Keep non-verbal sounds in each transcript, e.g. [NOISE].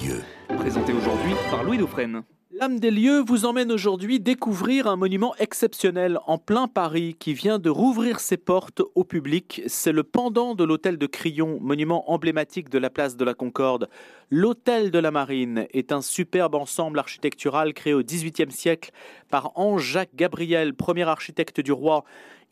lieux. Présenté aujourd'hui par Louis Dauphren. L'âme des lieux vous emmène aujourd'hui découvrir un monument exceptionnel en plein Paris qui vient de rouvrir ses portes au public. C'est le pendant de l'hôtel de Crillon, monument emblématique de la place de la Concorde. L'hôtel de la Marine est un superbe ensemble architectural créé au XVIIIe siècle par Ange-Jacques Gabriel, premier architecte du roi.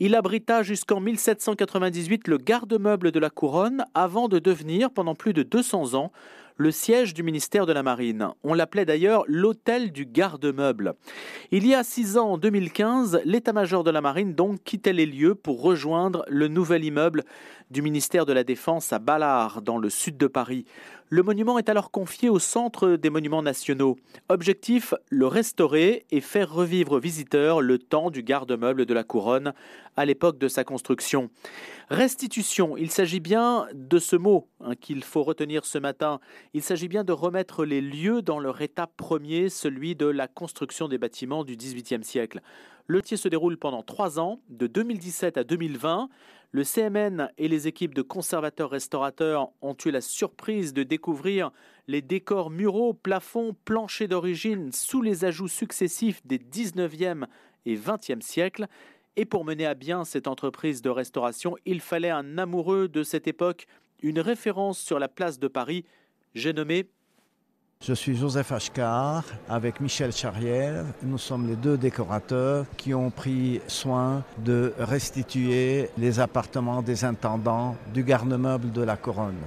Il abrita jusqu'en 1798 le garde-meuble de la couronne avant de devenir, pendant plus de 200 ans, le siège du ministère de la Marine. On l'appelait d'ailleurs l'hôtel du garde-meuble. Il y a six ans, en 2015, l'état-major de la Marine donc quittait les lieux pour rejoindre le nouvel immeuble du ministère de la Défense à Ballard, dans le sud de Paris. Le monument est alors confié au Centre des Monuments Nationaux. Objectif, le restaurer et faire revivre aux visiteurs le temps du garde-meuble de la couronne à l'époque de sa construction. Restitution, il s'agit bien de ce mot hein, qu'il faut retenir ce matin. Il s'agit bien de remettre les lieux dans leur état premier, celui de la construction des bâtiments du XVIIIe siècle. Le tiers se déroule pendant trois ans, de 2017 à 2020. Le CMN et les équipes de conservateurs-restaurateurs ont eu la surprise de découvrir les décors muraux, plafonds, planchers d'origine sous les ajouts successifs des 19e et 20e siècles. Et pour mener à bien cette entreprise de restauration, il fallait un amoureux de cette époque, une référence sur la place de Paris. J'ai nommé je suis Joseph Ashkar avec Michel Charrière. Nous sommes les deux décorateurs qui ont pris soin de restituer les appartements des intendants du garde-meuble de la couronne.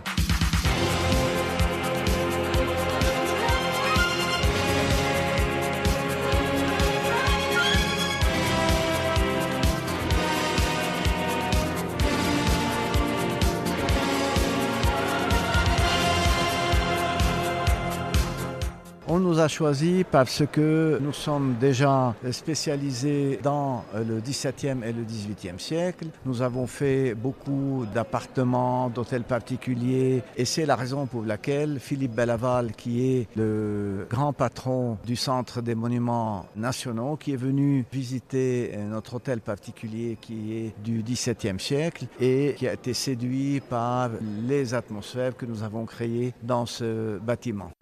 A choisis parce que nous sommes déjà spécialisés dans le XVIIe et le XVIIIe siècle. Nous avons fait beaucoup d'appartements, d'hôtels particuliers et c'est la raison pour laquelle Philippe Bellaval, qui est le grand patron du Centre des Monuments Nationaux, qui est venu visiter notre hôtel particulier qui est du XVIIe siècle et qui a été séduit par les atmosphères que nous avons créées dans ce bâtiment.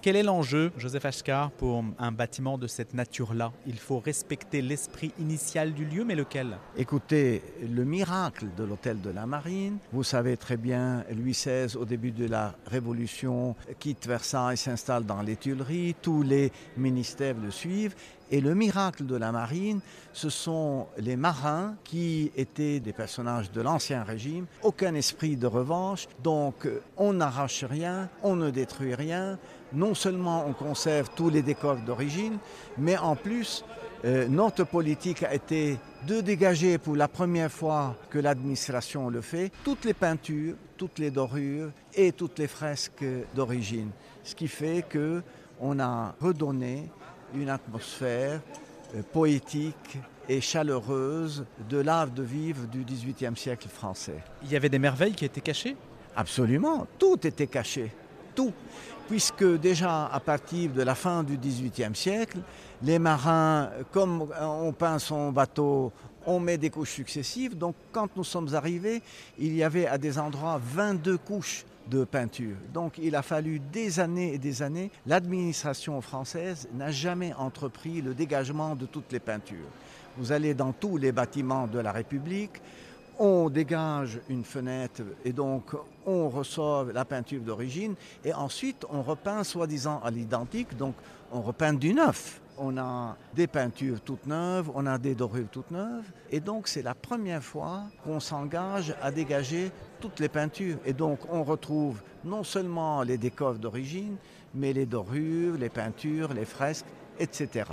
Quel est l'enjeu, Joseph Ashkar, pour un bâtiment de cette nature-là? Il faut respecter l'esprit initial du lieu, mais lequel? Écoutez, le miracle de l'hôtel de la Marine, vous savez très bien, Louis XVI, au début de la Révolution, quitte Versailles, s'installe dans les Tuileries, tous les ministères le suivent, et le miracle de la marine, ce sont les marins qui étaient des personnages de l'Ancien Régime, aucun esprit de revanche, donc on n'arrache rien, on ne détruit rien, non seulement on conserve tous les décors d'origine, mais en plus, euh, notre politique a été de dégager pour la première fois que l'administration le fait, toutes les peintures, toutes les dorures et toutes les fresques d'origine. Ce qui fait que on a redonné une atmosphère euh, poétique et chaleureuse de l'art de vivre du XVIIIe siècle français. Il y avait des merveilles qui étaient cachées? Absolument, tout était caché, tout. Puisque déjà à partir de la fin du XVIIIe siècle, les marins, comme on peint son bateau, on met des couches successives. Donc quand nous sommes arrivés, il y avait à des endroits 22 couches de peinture. Donc il a fallu des années et des années. L'administration française n'a jamais entrepris le dégagement de toutes les peintures. Vous allez dans tous les bâtiments de la République, on dégage une fenêtre et donc on ressort la peinture d'origine et ensuite on repeint soi-disant à l'identique, donc on repeint du neuf. On a des peintures toutes neuves, on a des dorures toutes neuves et donc c'est la première fois qu'on s'engage à dégager toutes les peintures et donc on retrouve non seulement les décors d'origine mais les dorures, les peintures, les fresques etc.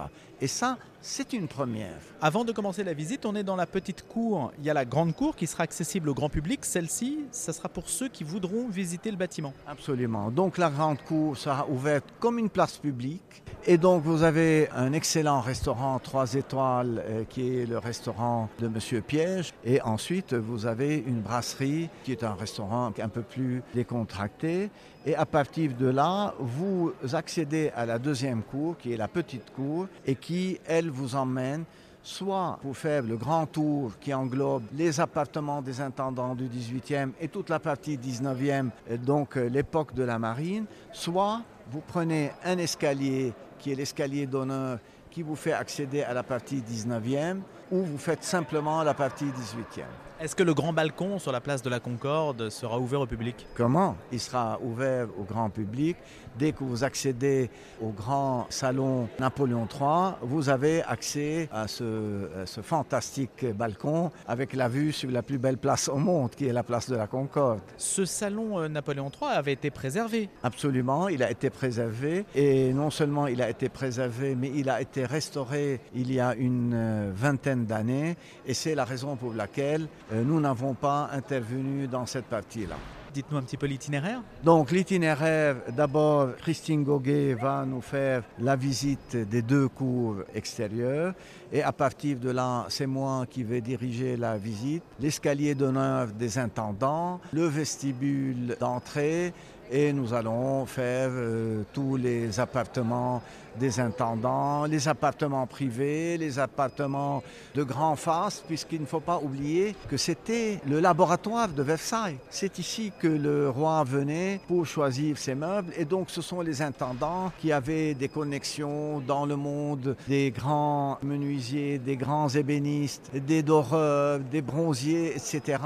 Et ça, c'est une première. Avant de commencer la visite, on est dans la petite cour. Il y a la grande cour qui sera accessible au grand public. Celle-ci, ça sera pour ceux qui voudront visiter le bâtiment. Absolument. Donc la grande cour sera ouverte comme une place publique. Et donc vous avez un excellent restaurant 3 étoiles euh, qui est le restaurant de Monsieur Piège. Et ensuite vous avez une brasserie qui est un restaurant un peu plus décontracté. Et à partir de là, vous accédez à la deuxième cour qui est la petite cour et qui, elle, vous emmène soit pour faire le grand tour qui englobe les appartements des intendants du 18e et toute la partie 19e, donc euh, l'époque de la marine, soit vous prenez un escalier qui est l'escalier d'honneur qui vous fait accéder à la partie 19e ou vous faites simplement la partie 18e. Est-ce que le grand balcon sur la place de la Concorde sera ouvert au public? Comment? Il sera ouvert au grand public. Dès que vous accédez au grand salon Napoléon III, vous avez accès à ce, à ce, fantastique balcon avec la vue sur la plus belle place au monde, qui est la place de la Concorde. Ce salon euh, Napoléon III avait été préservé Absolument, il a été préservé. Et non seulement il a été préservé, mais il a été restauré il y a une euh, vingtaine d'années. Et c'est la raison pour laquelle euh, nous n'avons pas intervenu dans cette partie-là. Dites-nous un petit peu l'itinéraire. Donc l'itinéraire, d'abord, Christine Goguet va nous faire la visite des deux cours extérieures. Et à partir de là, c'est moi qui vais diriger la visite. L'escalier d'honneur des intendants, le vestibule d'entrée. Et nous allons faire euh, tous les appartements des intendants, les appartements privés, les appartements de grand face, puisqu'il ne faut pas oublier que c'était le laboratoire de Versailles. C'est ici que le roi venait pour choisir ses meubles, et donc ce sont les intendants qui avaient des connexions dans le monde des grands menuisiers, des grands ébénistes, des doreurs, des bronziers, etc.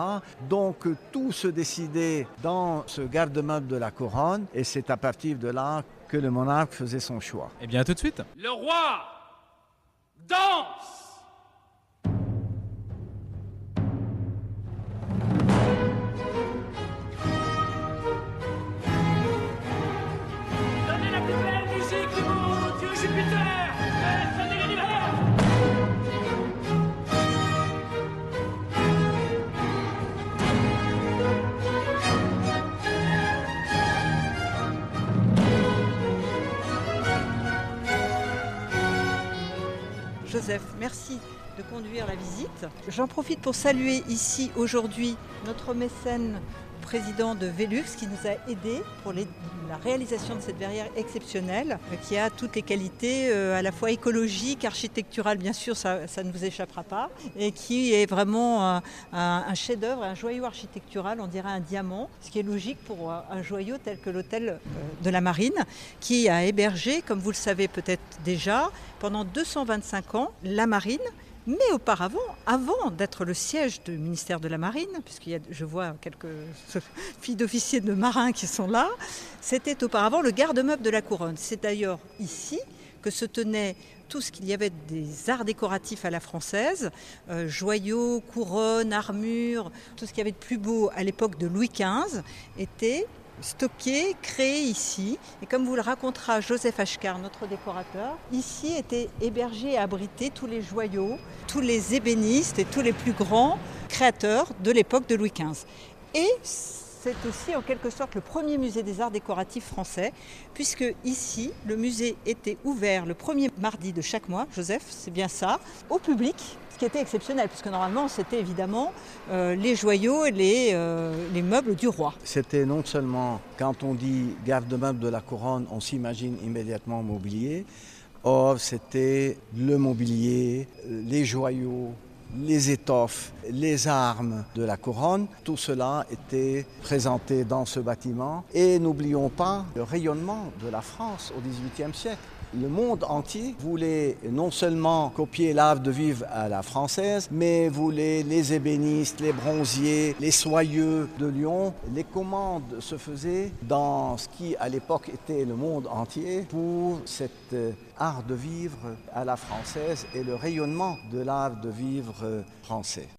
Donc tout se décidait dans ce garde-meuble de la couronne, et c'est à partir de là que le monarque faisait son choix. Eh bien, à tout de suite. Le roi danse Merci de conduire la visite. J'en profite pour saluer ici aujourd'hui notre mécène président de Velux qui nous a aidés pour la réalisation de cette verrière exceptionnelle euh, qui a toutes les qualités euh, à la fois écologiques, architecturales bien sûr, ça, ne vous échappera pas, et qui est vraiment un, chef-d'œuvre, un joyau architectural, on dirait un diamant, ce qui est logique pour un joyau tel que l'hôtel euh, de la Marine qui a hébergé, comme vous le savez peut-être déjà, pendant 225 ans la Marine mais auparavant, avant d'être le siège du ministère de la Marine, a, je vois quelques [LAUGHS] filles d'officiers de marins qui sont là, c'était auparavant le garde-meuble de la couronne. C'est d'ailleurs ici que se tenait tout ce qu'il y avait des arts décoratifs à la française, euh, joyaux, couronnes, armures, tout ce qu'il y avait de plus beau à l'époque de Louis XV était stocké, créé ici. Et comme vous le racontera Joseph Ashkar, notre décorateur, ici étaient hébergés et abrités tous les joyaux, tous les ébénistes et tous les plus grands créateurs de l'époque de Louis XV. Et c'est aussi en quelque sorte le premier musée des arts décoratifs français, puisque ici, le musée était ouvert le premier mardi de chaque mois, Joseph, c'est bien ça, au public, ce qui était exceptionnel, puisque normalement c'était évidemment euh, les joyaux et les, euh, les meubles du roi. C'était non seulement, quand on dit garde-meuble de la couronne, on s'imagine immédiatement mobilier. Or, c'était le mobilier, les joyaux, les étoffes, les armes de la couronne. Tout cela était présenté dans ce bâtiment. Et n'oublions pas le rayonnement de la France au XVIIIe siècle. Le monde entier voulait non seulement copier l'art de vivre à la française, mais voulait les ébénistes, les bronziers, les soyeux de Lyon. Les commandes se faisaient dans ce qui à l'époque était le monde entier pour cet euh, art de vivre à la française et le rayonnement de l'art de vivre français.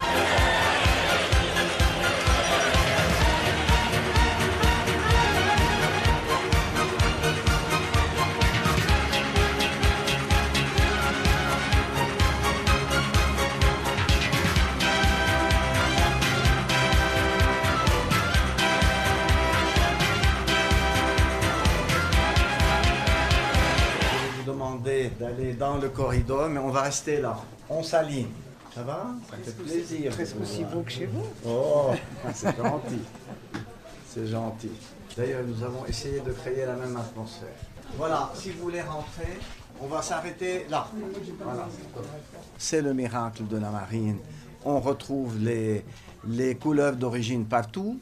D'aller dans le corridor, mais on va rester là. On s'aligne. Ça va? Ça fait plaisir. Presque aussi beau que chez vous. Oh, [LAUGHS] c'est gentil. C'est gentil. D'ailleurs, nous avons essayé de créer la même atmosphère. Voilà, si vous voulez rentrer, on va s'arrêter là. Voilà. C'est le miracle de la marine. On retrouve les, les couleurs d'origine partout.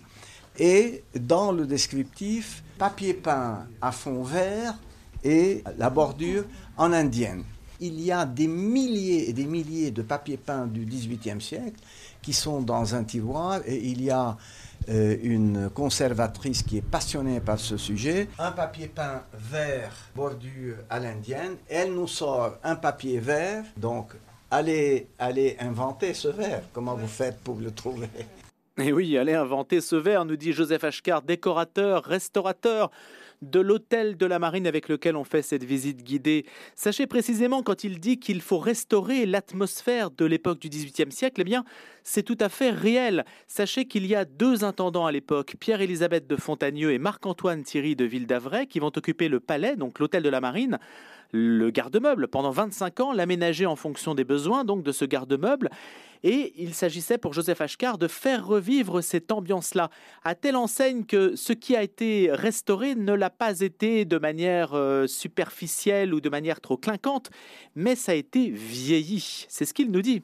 Et dans le descriptif, papier peint à fond vert et la bordure en indienne. Il y a des milliers et des milliers de papiers peints du XVIIIe siècle qui sont dans un tiroir et il y a euh, une conservatrice qui est passionnée par ce sujet. Un papier peint vert, bordure à l'indienne. Elle nous sort un papier vert, donc allez, allez inventer ce vert. Comment vous faites pour le trouver? Et oui, allez inventer ce verre, nous dit Joseph Ashkar, décorateur, restaurateur de l'hôtel de la marine avec lequel on fait cette visite guidée. Sachez précisément quand il dit qu'il faut restaurer l'atmosphère de l'époque du XVIIIe siècle, eh bien, c'est tout à fait réel. Sachez qu'il y a deux intendants à l'époque, Pierre-Élisabeth de Fontagneux et Marc-Antoine Thierry de Ville d'Avray, qui vont occuper le palais, donc l'hôtel de la marine le garde-meuble pendant 25 ans, l'aménager en fonction des besoins donc de ce garde-meuble. Et il s'agissait pour Joseph Ashkar de faire revivre cette ambiance-là, à telle enseigne que ce qui a été restauré ne l'a pas été de manière euh, superficielle ou de manière trop clinquante, mais ça a été vieilli. C'est ce qu'il nous dit.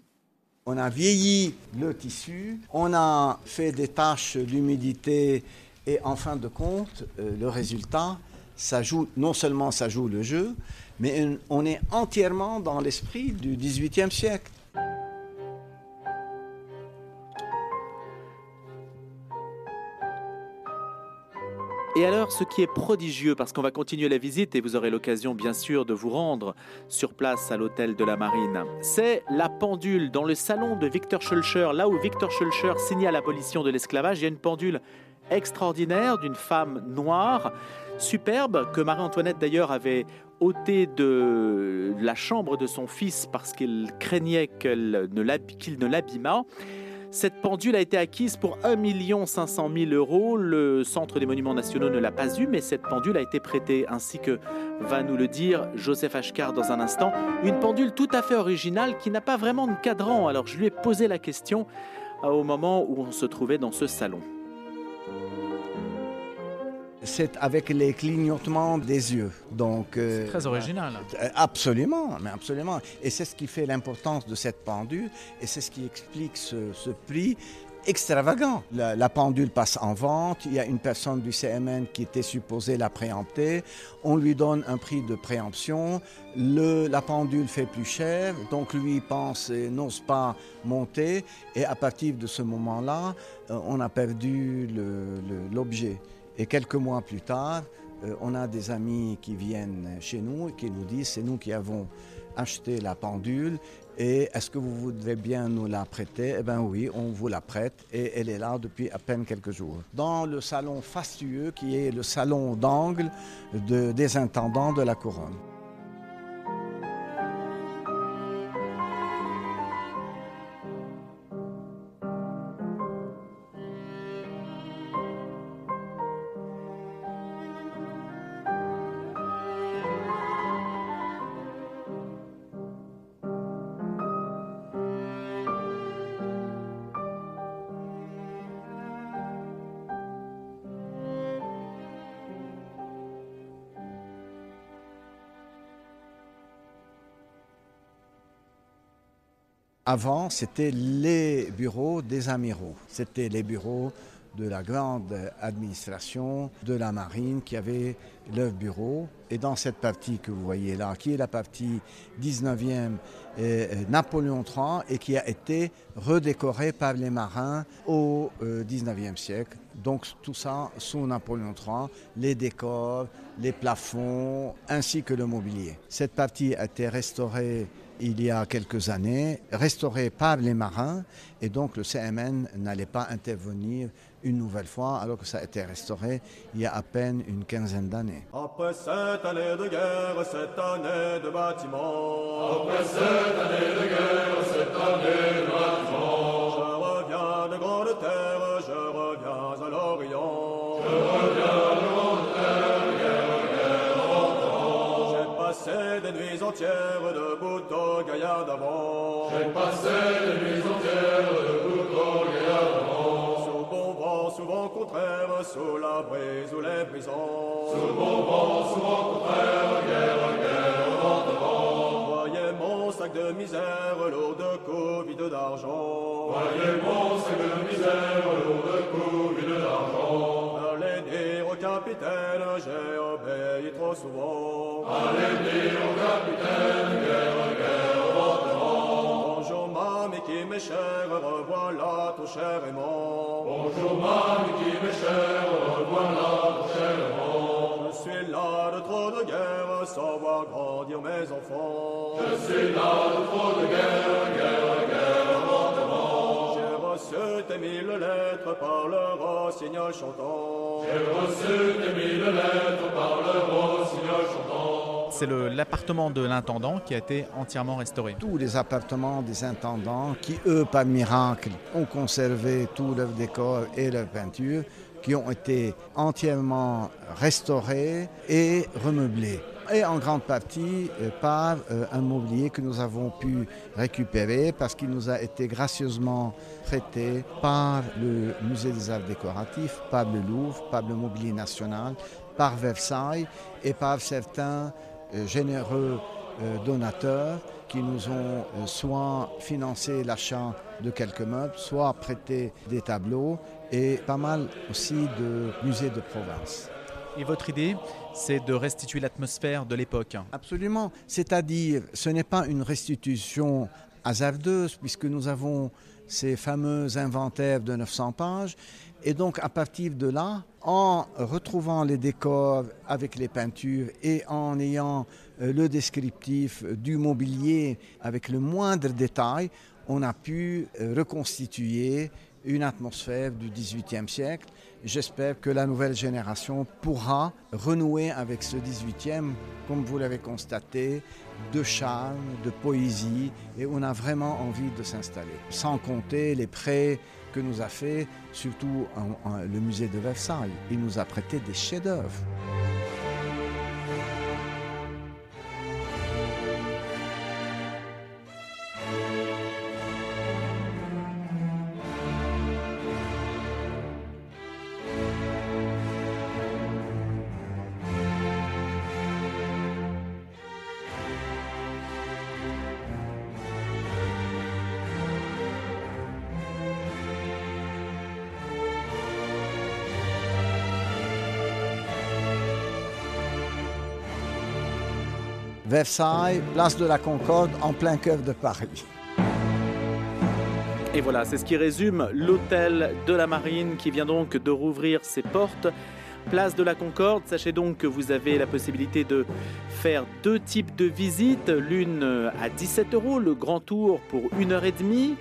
On a vieilli le tissu, on a fait des tâches d'humidité et en fin de compte, euh, le résultat, ça joue, non seulement ça joue le jeu, mais on est entièrement dans l'esprit du XVIIIe siècle. Et alors, ce qui est prodigieux, parce qu'on va continuer la visite et vous aurez l'occasion bien sûr de vous rendre sur place à l'hôtel de la Marine, c'est la pendule dans le salon de Victor Schulcher, là où Victor Schulcher signale l'abolition de l'esclavage. Il y a une pendule extraordinaire d'une femme noire, superbe, que Marie-Antoinette d'ailleurs avait ôté de la chambre de son fils parce qu'il craignait qu'il ne l'abîmât. Cette pendule a été acquise pour 1 500 000 euros. Le Centre des Monuments Nationaux ne l'a pas eu, mais cette pendule a été prêtée, ainsi que va nous le dire Joseph Ashkar dans un instant. Une pendule tout à fait originale qui n'a pas vraiment de cadran. Alors je lui ai posé la question euh, au moment où on se trouvait dans ce salon c'est avec les clignotements des yeux. Donc, euh, c'est très original. Euh, absolument, mais absolument. Et c'est ce qui fait l'importance de cette pendule et c'est ce qui explique ce, prix extravagant. La, pendule passe en vente, il y a une personne du CMN qui était supposée la préempter, on lui donne un prix de préemption, le, la pendule fait plus cher, donc lui pense et n'ose pas monter, et à partir de ce moment-là, euh, on a perdu l'objet. Et quelques mois plus tard, euh, on a des amis qui viennent chez nous et qui nous disent c'est nous qui avons acheté la pendule et est-ce que vous voudrez bien nous la prêter? Eh bien oui, on vous la prête et elle est là depuis à peine quelques jours. Dans le salon fastueux qui est le salon d'angle des intendants de la couronne. Avant, c'était les bureaux des amiraux. C'était les bureaux de la grande administration de la marine qui avait leur bureau. Et dans cette partie que vous voyez là, qui est la partie 19e, euh, Napoléon III, et qui a été redécorée par les marins au 19e euh, siècle. Donc tout ça sous Napoléon III, les décors, les plafonds, ainsi que le mobilier. Cette partie a été restaurée il y a quelques années, restauré par les marins, et donc le CMN n'allait pas intervenir une nouvelle fois, alors que ça a été restauré il y a à peine une quinzaine d'années. Après cette année de guerre, cette année de bâtiment. Après cette année de guerre, cette année de bâtiment. Je reviens de grande terre, je reviens à l'Orient. Je reviens de grande terre, guerre, guerre, J'ai passé des nuits entières debout au gaillard d'avant. J'ai passé des nuits entières debout au gaillard d'avant. Contraire, sous la brise ou les brisants. Sous bon vent, souvent contraire, guerre, guerre, vent devant. Voyez mon sac de misère, lourd de coups, vide d'argent. Voyez mon sac de misère, lourd de coups, vide d'argent. Allez dire au capitaine, j'ai obéi trop souvent. Allez dire au capitaine, guerre, guerre, m'est chère, revoilà ton cher aimant. Bonjour m'est chère, revoilà ton cher aimant. Je suis là de trop de guerre, sans voir grandir mes enfants. Je suis là de trop de guerre, guerre, guerre, vent devant. J'ai reçu tes mille lettres par le rossignol chantant. J'ai reçu tes mille lettres par le rossignol chantant. C'est l'appartement de l'intendant qui a été entièrement restauré. Tous les appartements des intendants qui, eux, par miracle, ont conservé tout leur décor et leur peinture, qui ont été entièrement restaurés et remeublés. Et en grande partie euh, par euh, un mobilier que nous avons pu récupérer parce qu'il nous a été gracieusement prêté par le Musée des Arts Décoratifs, par le Louvre, par le Mobilier National, par Versailles et par certains généreux euh, donateurs qui nous ont euh, soit financé l'achat de quelques meubles, soit prêté des tableaux et pas mal aussi de musées de province. Et votre idée, c'est de restituer l'atmosphère de l'époque. Absolument, c'est-à-dire ce n'est pas une restitution hasardeuse puisque nous avons ces fameux inventaires de 900 pages. Et donc à partir de là, en retrouvant les décors avec les peintures et en ayant euh, le descriptif du mobilier avec le moindre détail, on a pu euh, reconstituer une atmosphère du XVIIIe siècle. J'espère que la nouvelle génération pourra renouer avec ce XVIIIe, comme vous l'avez constaté, de charme, de poésie, et on a vraiment envie de s'installer. Sans compter les prêts que nous a fait, surtout le musée de Versailles. Il nous a prêté des chefs-d'œuvre. Place de la Concorde, en plein cœur de Paris. Et voilà, c'est ce qui résume l'hôtel de la Marine qui vient donc de rouvrir ses portes. Place de la Concorde, sachez donc que vous avez la possibilité de faire deux types de visites, l'une à 17 euros, le grand tour pour une heure et demie,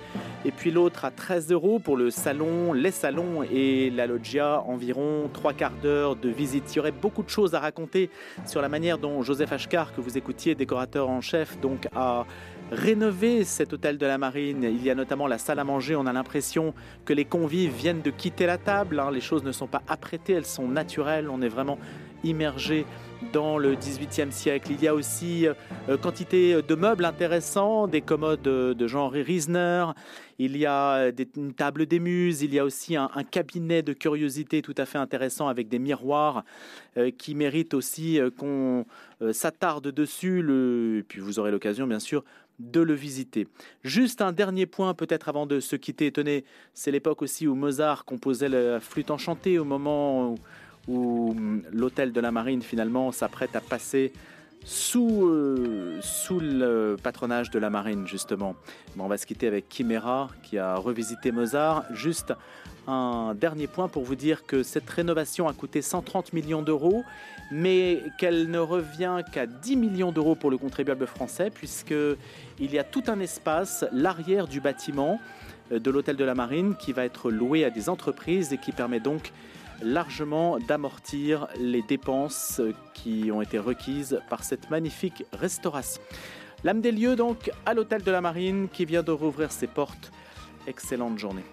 et puis l'autre à 13 euros pour le salon, les salons et la loggia, environ trois quarts d'heure de visite. Il y aurait beaucoup de choses à raconter sur la manière dont Joseph Ashkar, que vous écoutiez, décorateur en chef, donc a rénover cet hôtel de la Marine. Il y a notamment la salle à manger. On a l'impression que les convives viennent de quitter la table. hein. Les choses ne sont pas apprêtées, elles sont naturelles. On est vraiment immergé dans le XVIIIe siècle. Il y a aussi euh, quantité de meubles intéressants, des commodes euh, de genre Riesner. Il y a euh, une table des muses. Il y a aussi un, cabinet de curiosités tout à fait intéressant avec des miroirs euh, qui méritent aussi euh, qu'on euh, s'attarde dessus. Puis vous aurez l'occasion, bien sûr, de le visiter. Juste un dernier point peut-être avant de se quitter. Tenez, c'est l'époque aussi où Mozart composait la flûte enchantée au moment où, où, hum, l'hôtel de la marine finalement s'apprête à passer sous, euh, sous le patronage de la marine justement. Bon, on va se quitter avec Chimera qui a revisité Mozart. Juste un dernier point pour vous dire que cette rénovation a coûté 130 millions d'euros, mais qu'elle ne revient qu'à 10 millions d'euros pour le contribuable français, puisque il y a tout un espace, l'arrière du bâtiment euh, de l'hôtel de la Marine, qui va être loué à des entreprises et qui permet donc largement d'amortir les dépenses qui ont été requises par cette magnifique restauration. L'âme des lieux donc à l'hôtel de la Marine qui vient de rouvrir ses portes. Excellente journée.